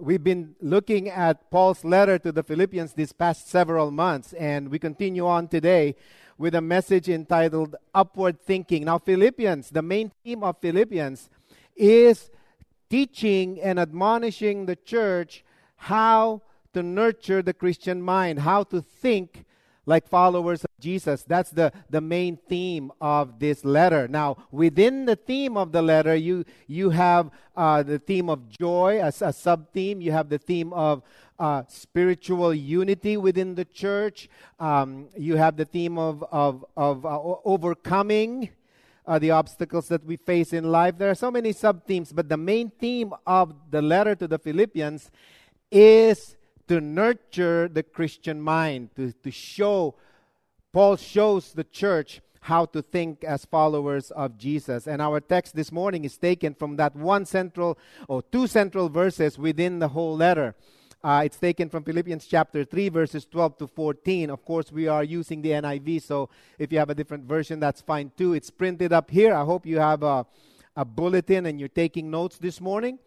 We've been looking at Paul's letter to the Philippians these past several months, and we continue on today with a message entitled Upward Thinking. Now, Philippians, the main theme of Philippians is teaching and admonishing the church how to nurture the Christian mind, how to think like followers Jesus. That's the, the main theme of this letter. Now, within the theme of the letter, you, you have uh, the theme of joy as a sub theme, you have the theme of uh, spiritual unity within the church, um, you have the theme of, of, of uh, overcoming. Uh, the obstacles that we face in life. There are so many sub themes, but the main theme of the letter to the Philippians is to nurture the Christian mind, to, to show, Paul shows the church how to think as followers of Jesus. And our text this morning is taken from that one central or two central verses within the whole letter. Uh, it's taken from Philippians chapter 3, verses 12 to 14. Of course, we are using the NIV, so if you have a different version, that's fine too. It's printed up here. I hope you have a, a bulletin and you're taking notes this morning.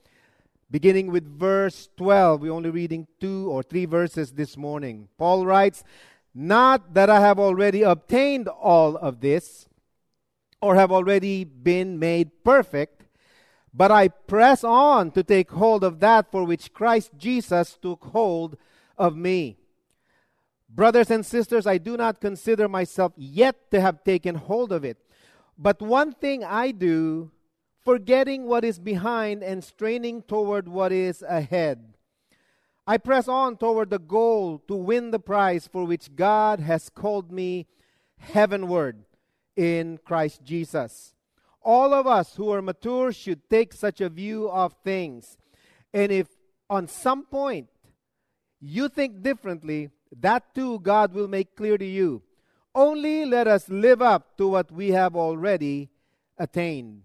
Beginning with verse 12, we're only reading two or three verses this morning. Paul writes, Not that I have already obtained all of this, or have already been made perfect, but I press on to take hold of that for which Christ Jesus took hold of me. Brothers and sisters, I do not consider myself yet to have taken hold of it. But one thing I do, forgetting what is behind and straining toward what is ahead. I press on toward the goal to win the prize for which God has called me heavenward in Christ Jesus. All of us who are mature should take such a view of things. And if on some point you think differently, that too God will make clear to you. Only let us live up to what we have already attained.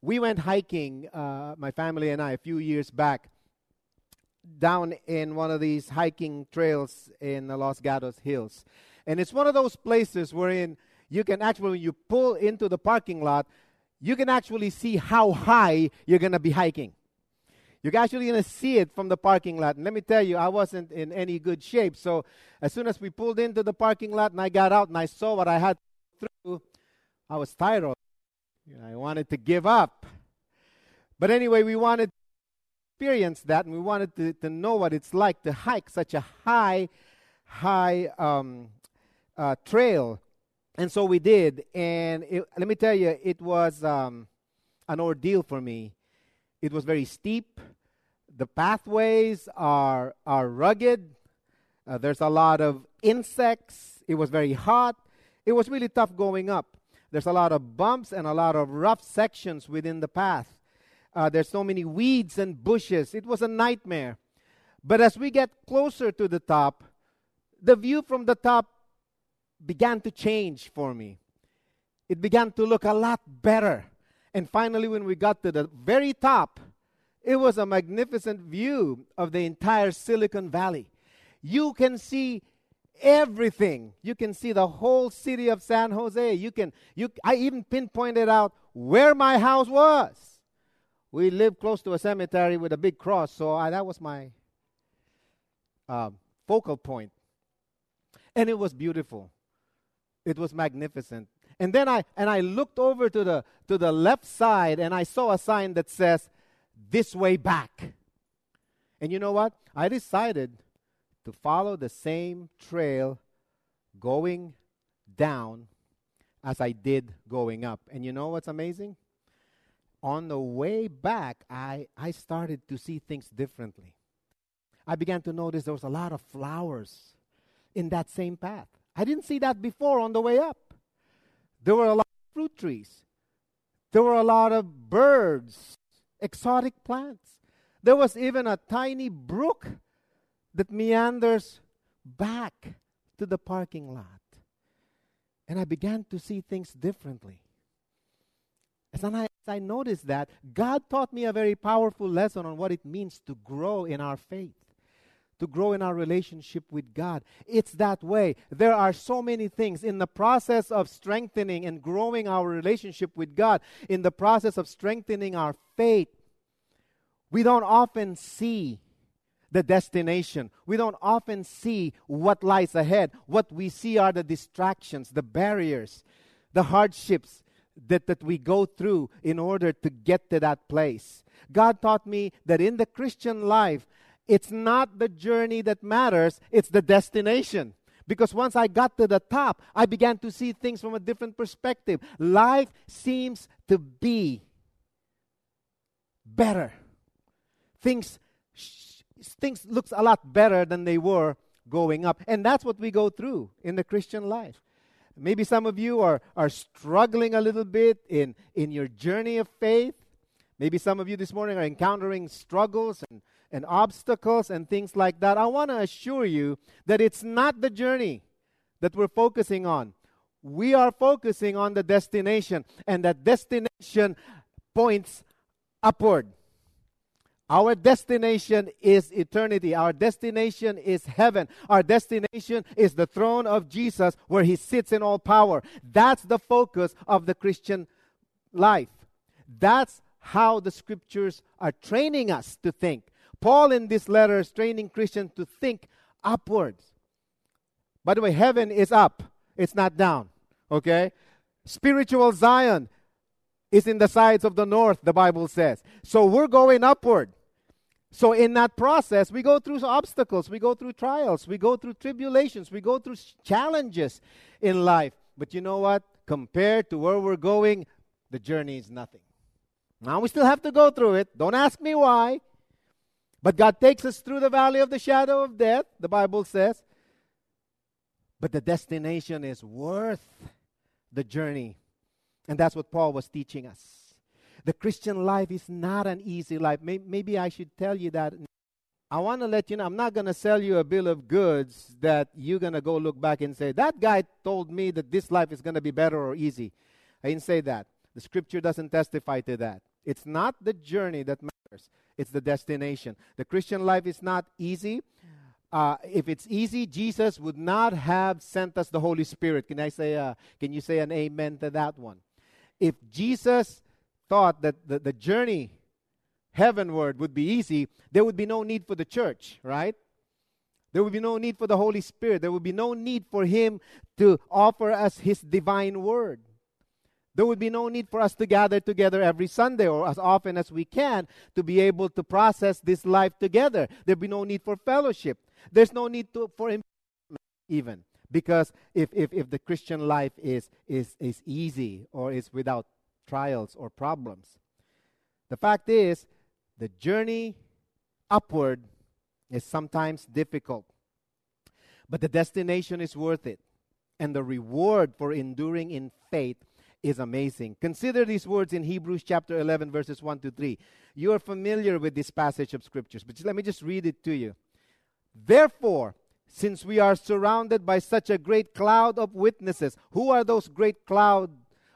We went hiking, uh, my family and I, a few years back, down in one of these hiking trails in the Los Gatos Hills. And it's one of those places wherein you can actually, when you pull into the parking lot, you can actually see how high you're going to be hiking. You're actually going to see it from the parking lot. And let me tell you, I wasn't in any good shape. So as soon as we pulled into the parking lot and I got out and I saw what I had through, I was tired I wanted to give up. But anyway, we wanted to experience that and we wanted to, to know what it's like to hike such a high, high um, uh, trail. And so we did. And it, let me tell you, it was um, an ordeal for me. It was very steep. The pathways are, are rugged. Uh, there's a lot of insects. It was very hot. It was really tough going up. There's a lot of bumps and a lot of rough sections within the path. Uh, there's so many weeds and bushes. It was a nightmare. But as we get closer to the top, the view from the top began to change for me. It began to look a lot better. And finally, when we got to the very top, it was a magnificent view of the entire Silicon Valley. You can see everything. You can see the whole city of San Jose. You can you I even pinpointed out where my house was. We lived close to a cemetery with a big cross, so I, that was my um, focal point. And it was beautiful. It was magnificent. And then I and I looked over to the to the left side and I saw a sign that says this way back. And you know what? I decided to follow the same trail going down as I did going up. And you know what's amazing? On the way back, I, I started to see things differently. I began to notice there was a lot of flowers in that same path. I didn't see that before on the way up. There were a lot of fruit trees. There were a lot of birds exotic plants. There was even a tiny brook that meanders back to the parking lot. And I began to see things differently. As I, I noticed that, God taught me a very powerful lesson on what it means to grow in our faith to grow in our relationship with God. It's that way. There are so many things in the process of strengthening and growing our relationship with God, in the process of strengthening our faith. We don't often see the destination. We don't often see what lies ahead. What we see are the distractions, the barriers, the hardships that, that we go through in order to get to that place. God taught me that in the Christian life, it's not the journey that matters, it's the destination. Because once I got to the top, I began to see things from a different perspective. Life seems to be better. Things things looks a lot better than they were going up. And that's what we go through in the Christian life. Maybe some of you are, are struggling a little bit in, in your journey of faith. Maybe some of you this morning are encountering struggles and and obstacles and things like that, I want to assure you that it's not the journey that we're focusing on. We are focusing on the destination, and that destination points upward. Our destination is eternity. Our destination is heaven. Our destination is the throne of Jesus where he sits in all power. That's the focus of the Christian life. That's how the scriptures are training us to think. Paul in this letter is training Christians to think upwards. By the way, heaven is up, it's not down. Okay? Spiritual Zion is in the sides of the north, the Bible says. So we're going upward. So in that process, we go through obstacles, we go through trials, we go through tribulations, we go through challenges in life. But you know what? Compared to where we're going, the journey is nothing. Now we still have to go through it. Don't ask me why. But God takes us through the valley of the shadow of death, the Bible says. But the destination is worth the journey. And that's what Paul was teaching us. The Christian life is not an easy life. Maybe I should tell you that. I want to let you know, I'm not going to sell you a bill of goods that you're going to go look back and say, that guy told me that this life is going to be better or easy. I didn't say that. The scripture doesn't testify to that. It's not the journey that matters it's the destination. The Christian life is not easy. Uh, if it's easy, Jesus would not have sent us the Holy Spirit. Can I say? Uh, can you say an amen to that one? If Jesus thought that the, the journey heavenward would be easy, there would be no need for the church, right? There would be no need for the Holy Spirit. There would be no need for Him to offer us His divine word. There would be no need for us to gather together every Sunday or as often as we can to be able to process this life together. There'd be no need for fellowship. There's no need to, for even because if, if, if the Christian life is, is, is easy or is without trials or problems, the fact is the journey upward is sometimes difficult, but the destination is worth it. And the reward for enduring in faith is amazing. Consider these words in Hebrews chapter 11, verses 1 to 3. You are familiar with this passage of scriptures, but let me just read it to you. Therefore, since we are surrounded by such a great cloud of witnesses, who are those great cloud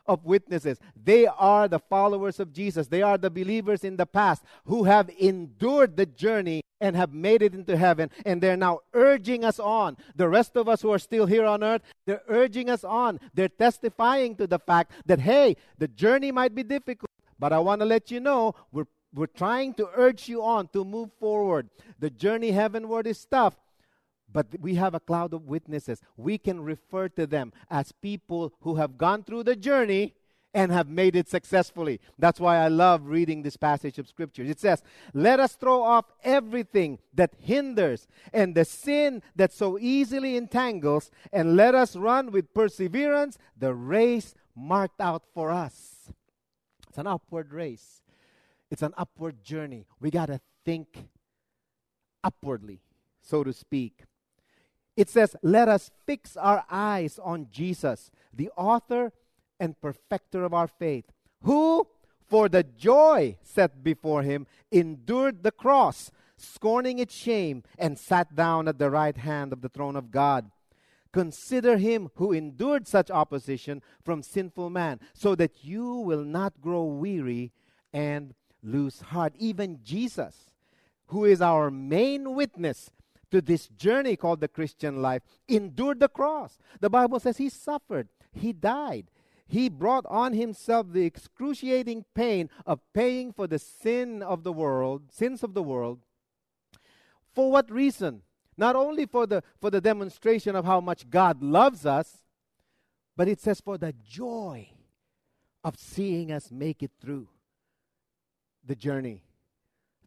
of witnesses. They are the followers of Jesus. They are the believers in the past who have endured the journey and have made it into heaven. And they're now urging us on. The rest of us who are still here on earth, they're urging us on. They're testifying to the fact that, hey, the journey might be difficult, but I want to let you know we're we're trying to urge you on to move forward. The journey heavenward is tough, but we have a cloud of witnesses. We can refer to them as people who have gone through the journey and have made it successfully. That's why I love reading this passage of scripture. It says, Let us throw off everything that hinders and the sin that so easily entangles, and let us run with perseverance the race marked out for us. It's an upward race, it's an upward journey. We got to think upwardly, so to speak. It says, Let us fix our eyes on Jesus, the author and perfecter of our faith, who, for the joy set before him, endured the cross, scorning its shame, and sat down at the right hand of the throne of God. Consider him who endured such opposition from sinful man, so that you will not grow weary and lose heart. Even Jesus, who is our main witness to this journey called the Christian life, endured the cross. The Bible says he suffered, he died. He brought on himself the excruciating pain of paying for the sin of the world, sins of the world. For what reason? Not only for the for the demonstration of how much God loves us, but it says for the joy of seeing us make it through the journey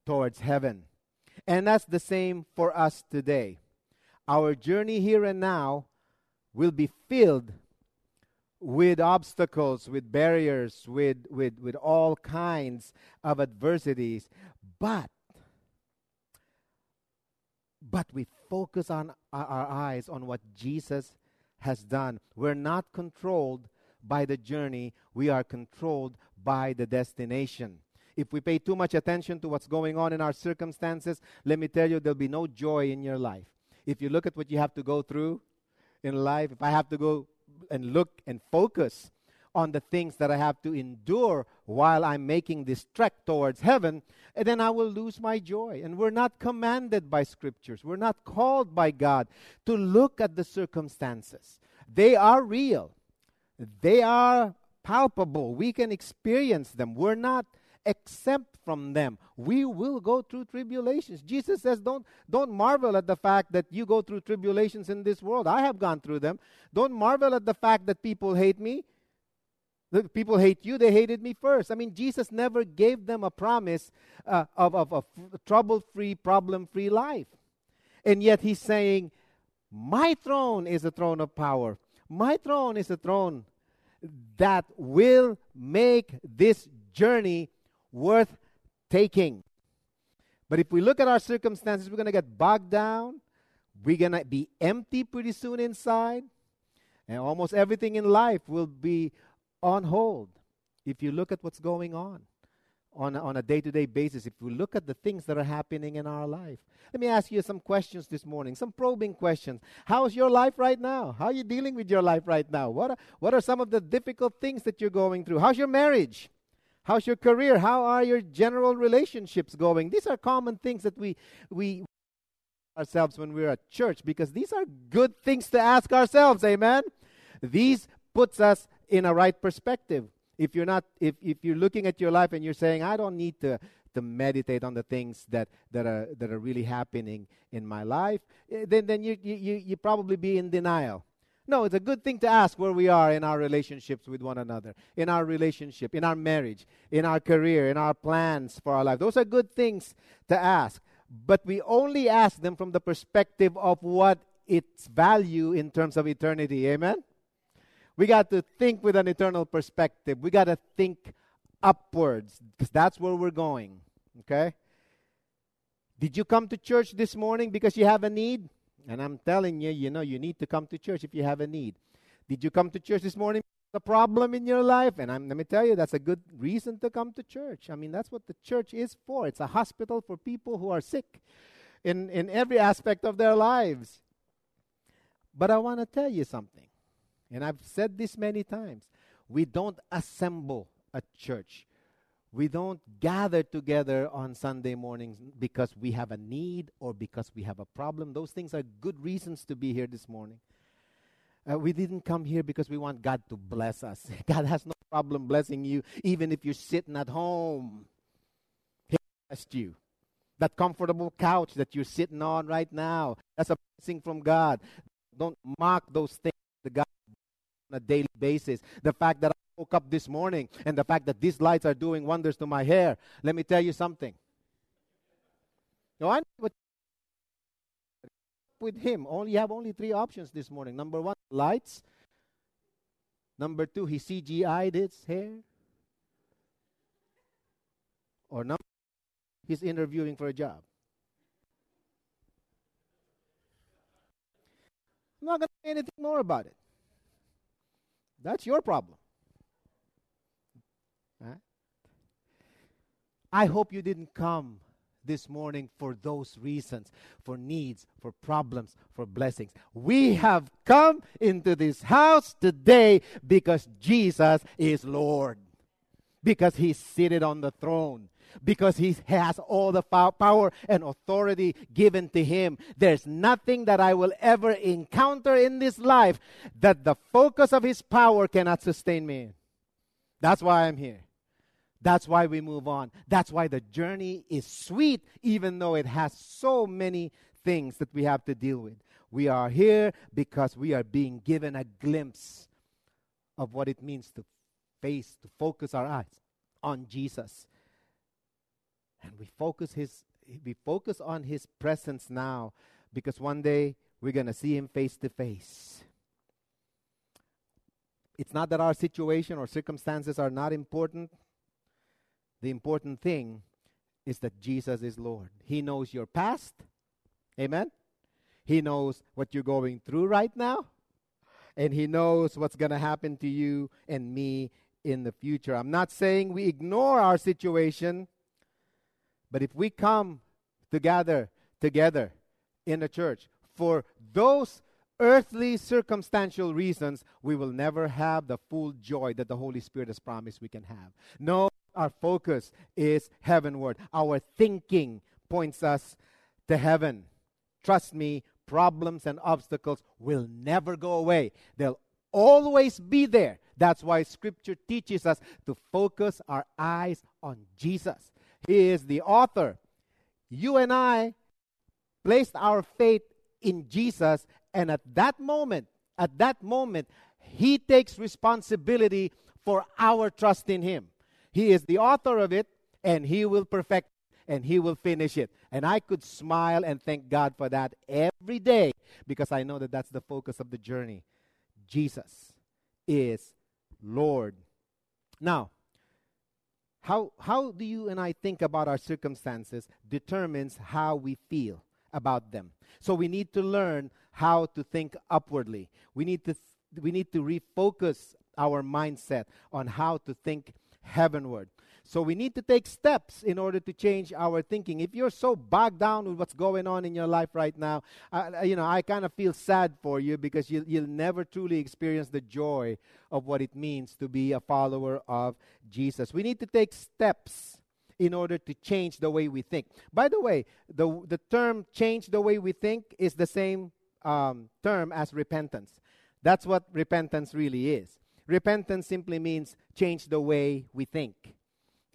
towards heaven. And that's the same for us today. Our journey here and now will be filled with obstacles, with barriers, with, with, with all kinds of adversities. But, but we focus on our, our eyes on what Jesus has done. We're not controlled by the journey, we are controlled by the destination. If we pay too much attention to what's going on in our circumstances, let me tell you, there'll be no joy in your life. If you look at what you have to go through in life, if I have to go and look and focus on the things that I have to endure while I'm making this trek towards heaven, and then I will lose my joy. And we're not commanded by scriptures, we're not called by God to look at the circumstances. They are real, they are palpable. We can experience them. We're not exempt from them. We will go through tribulations. Jesus says, don't, don't marvel at the fact that you go through tribulations in this world. I have gone through them. Don't marvel at the fact that people hate me. The people hate you, they hated me first. I mean, Jesus never gave them a promise uh, of, of a f- trouble free, problem free life. And yet he's saying, My throne is a throne of power. My throne is a throne that will make this journey worth taking. But if we look at our circumstances, we're going to get bogged down. We're going to be empty pretty soon inside. And almost everything in life will be on hold if you look at what's going on on a, on a day-to-day basis if we look at the things that are happening in our life let me ask you some questions this morning some probing questions how's your life right now how are you dealing with your life right now what are, what are some of the difficult things that you're going through how's your marriage how's your career how are your general relationships going these are common things that we we ourselves when we're at church because these are good things to ask ourselves amen these puts us in a right perspective. If you're not, if, if you're looking at your life and you're saying, I don't need to, to meditate on the things that, that, are, that are really happening in my life, eh, then, then you, you, you probably be in denial. No, it's a good thing to ask where we are in our relationships with one another, in our relationship, in our marriage, in our career, in our plans for our life. Those are good things to ask. But we only ask them from the perspective of what its value in terms of eternity. Amen? We got to think with an eternal perspective. We got to think upwards because that's where we're going. Okay? Did you come to church this morning because you have a need? And I'm telling you, you know, you need to come to church if you have a need. Did you come to church this morning? A problem in your life, and I'm, let me tell you, that's a good reason to come to church. I mean, that's what the church is for. It's a hospital for people who are sick in, in every aspect of their lives. But I want to tell you something. And I've said this many times. We don't assemble a church. We don't gather together on Sunday mornings because we have a need or because we have a problem. Those things are good reasons to be here this morning. Uh, we didn't come here because we want God to bless us. God has no problem blessing you, even if you're sitting at home. He blessed you. That comfortable couch that you're sitting on right now, that's a blessing from God. Don't mock those things that God on a daily basis. The fact that woke up this morning and the fact that these lights are doing wonders to my hair. Let me tell you something. No, I know with him. Only you have only three options this morning. Number one, lights. Number two, he CGI'd his hair. Or number he's interviewing for a job. I'm not going to say anything more about it. That's your problem. Right? I hope you didn't come this morning for those reasons, for needs, for problems, for blessings. We have come into this house today because Jesus is Lord, because He's seated on the throne. Because he has all the power and authority given to him. There's nothing that I will ever encounter in this life that the focus of his power cannot sustain me. That's why I'm here. That's why we move on. That's why the journey is sweet, even though it has so many things that we have to deal with. We are here because we are being given a glimpse of what it means to face, to focus our eyes on Jesus. And we focus his we focus on his presence now because one day we're going to see him face to face. It's not that our situation or circumstances are not important. The important thing is that Jesus is Lord. He knows your past. Amen. He knows what you're going through right now. And He knows what's going to happen to you and me in the future. I'm not saying we ignore our situation, but if we come together, together in a church for those earthly circumstantial reasons, we will never have the full joy that the Holy Spirit has promised we can have. No, our focus is heavenward. Our thinking points us to heaven. Trust me, problems and obstacles will never go away. They'll always be there. That's why Scripture teaches us to focus our eyes on Jesus. He is the author. You and I placed our faith in Jesus, and at that moment, at that moment, He takes responsibility for our trust in Him. He is the author of it, and He will perfect it, and He will finish it. And I could smile and thank God for that every day because I know that that's the focus of the journey. Jesus is Lord. Now, how, how do you and I think about our circumstances determines how we feel about them. So we need to learn how to think upwardly. We need to, we need to refocus our mindset on how to think heavenward. So we need to take steps in order to change our thinking. If you're so bogged down with what's going on in your life right now, uh, you know, I kind of feel sad for you because you, you'll never truly experience the joy of what it means to be a follower of Jesus. We need to take steps in order to change the way we think. By the way, the, the term change the way we think is the same um, term as repentance. That's what repentance really is. Repentance simply means change the way we think.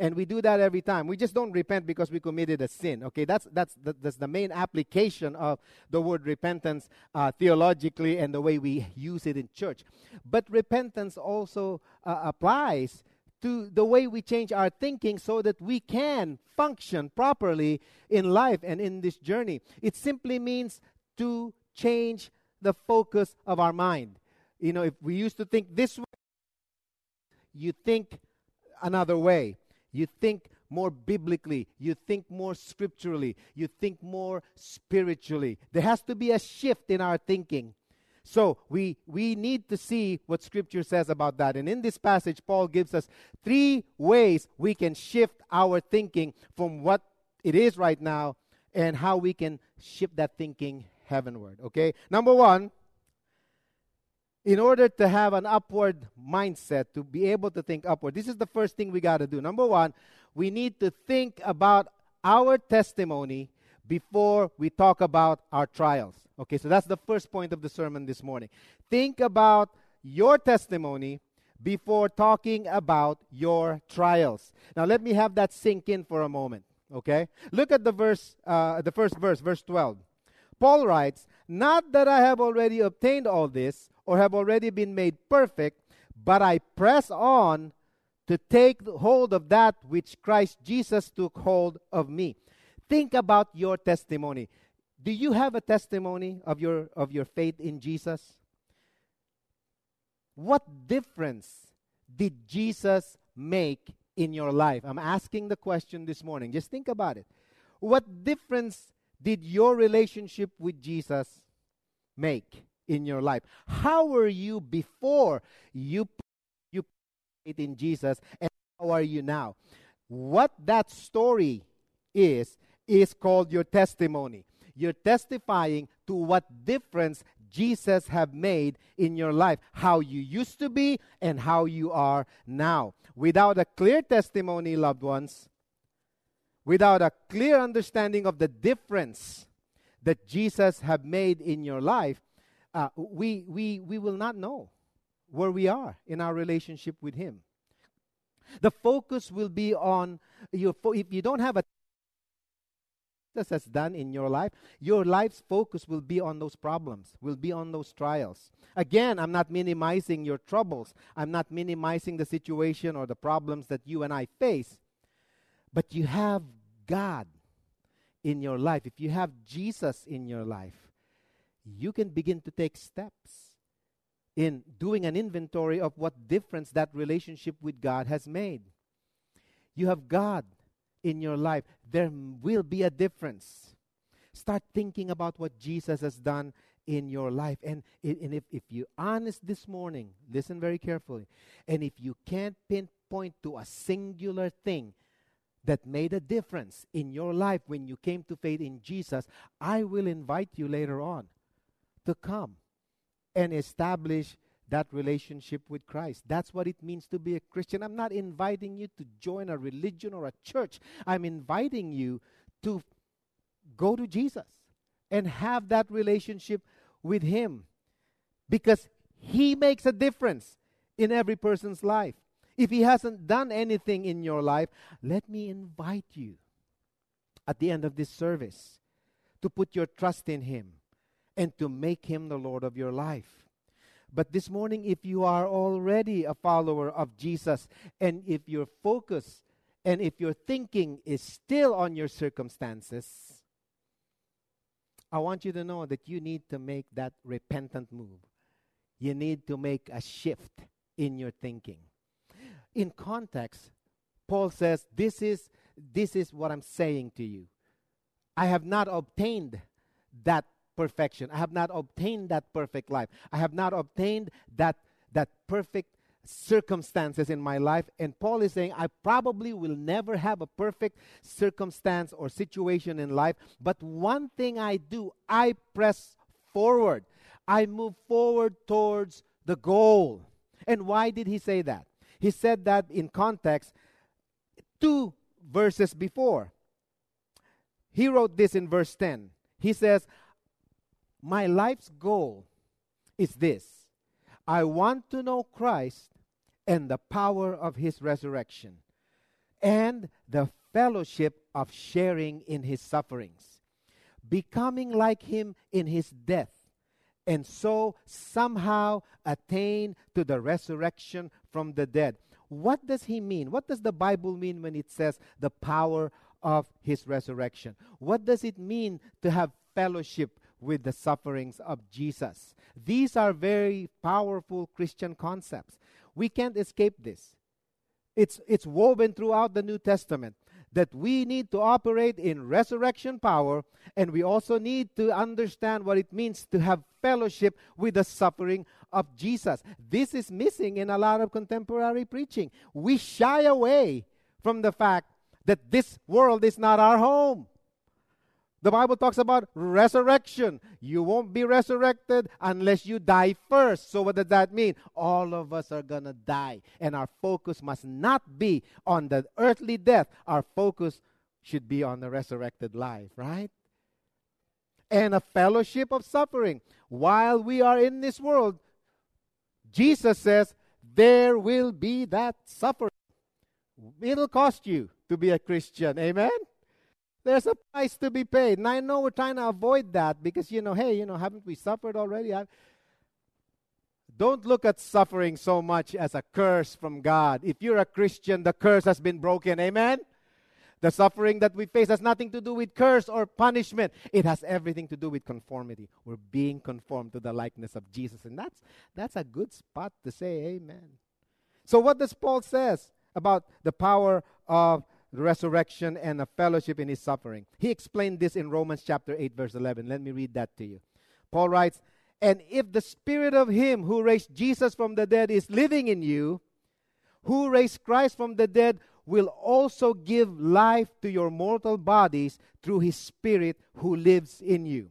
And we do that every time. We just don't repent because we committed a sin. Okay, that's that's the, that's the main application of the word repentance uh, theologically and the way we use it in church. But repentance also uh, applies to the way we change our thinking so that we can function properly in life and in this journey. It simply means to change the focus of our mind. You know, if we used to think this way, you think another way. You think more biblically. You think more scripturally. You think more spiritually. There has to be a shift in our thinking. So we, we need to see what scripture says about that. And in this passage, Paul gives us three ways we can shift our thinking from what it is right now and how we can shift that thinking heavenward. Okay? Number one, in order to have an upward mindset, to be able to think upward, this is the first thing we got to do. Number one, we need to think about our testimony before we talk about our trials. Okay, so that's the first point of the sermon this morning. Think about your testimony before talking about your trials. Now, let me have that sink in for a moment. Okay, look at the verse, uh, the first verse, verse 12. Paul writes, Not that I have already obtained all this or have already been made perfect, but I press on to take hold of that which Christ Jesus took hold of me. Think about your testimony. Do you have a testimony of your of your faith in Jesus? What difference did Jesus make in your life? I'm asking the question this morning. Just think about it. What difference did your relationship with Jesus make in your life? How were you before you you faith in Jesus and how are you now? what that story is, is called your testimony. You're testifying to what difference Jesus have made in your life, how you used to be and how you are now. Without a clear testimony, loved ones, without a clear understanding of the difference that Jesus have made in your life, uh, we, we, we will not know where we are in our relationship with Him. The focus will be on your. Fo- if you don't have a Jesus has done in your life, your life's focus will be on those problems, will be on those trials. Again, I'm not minimizing your troubles. I'm not minimizing the situation or the problems that you and I face. But you have God in your life. If you have Jesus in your life, you can begin to take steps in doing an inventory of what difference that relationship with God has made. You have God in your life, there will be a difference. Start thinking about what Jesus has done in your life. And, and if, if you're honest this morning, listen very carefully. And if you can't pinpoint to a singular thing that made a difference in your life when you came to faith in Jesus, I will invite you later on to come and establish that relationship with Christ. That's what it means to be a Christian. I'm not inviting you to join a religion or a church. I'm inviting you to go to Jesus and have that relationship with Him because He makes a difference in every person's life. If He hasn't done anything in your life, let me invite you at the end of this service to put your trust in Him and to make Him the Lord of your life. But this morning, if you are already a follower of Jesus, and if your focus and if your thinking is still on your circumstances, I want you to know that you need to make that repentant move. You need to make a shift in your thinking. In context, Paul says, This is, this is what I'm saying to you. I have not obtained that perfection. I have not obtained that perfect life. I have not obtained that, that perfect circumstances in my life. And Paul is saying, I probably will never have a perfect circumstance or situation in life. But one thing I do, I press forward. I move forward towards the goal. And why did he say that? He said that in context two verses before. He wrote this in verse 10. He says, my life's goal is this I want to know Christ and the power of his resurrection and the fellowship of sharing in his sufferings, becoming like him in his death, and so somehow attain to the resurrection from the dead. What does he mean? What does the Bible mean when it says the power of his resurrection? What does it mean to have fellowship with the sufferings of Jesus. These are very powerful Christian concepts. We can't escape this. It's, it's woven throughout the New Testament that we need to operate in resurrection power, and we also need to understand what it means to have fellowship with the suffering of Jesus. This is missing in a lot of contemporary preaching. We shy away from the fact that this world is not our home. The Bible talks about resurrection. You won't be resurrected unless you die first. So, what does that mean? All of us are going to die. And our focus must not be on the earthly death. Our focus should be on the resurrected life, right? And a fellowship of suffering. While we are in this world, Jesus says there will be that suffering. It'll cost you to be a Christian. Amen? There's a price to be paid. And I know we're trying to avoid that because, you know, hey, you know, haven't we suffered already? I've, don't look at suffering so much as a curse from God. If you're a Christian, the curse has been broken. Amen? The suffering that we face has nothing to do with curse or punishment. It has everything to do with conformity. We're being conformed to the likeness of Jesus. And that's, that's a good spot to say amen. So what does Paul says about the power of resurrection, and a fellowship in his suffering. He explained this in Romans chapter 8, verse 11. Let me read that to you. Paul writes, And if the spirit of him who raised Jesus from the dead is living in you, who raised Christ from the dead will also give life to your mortal bodies through his Spirit who lives in you.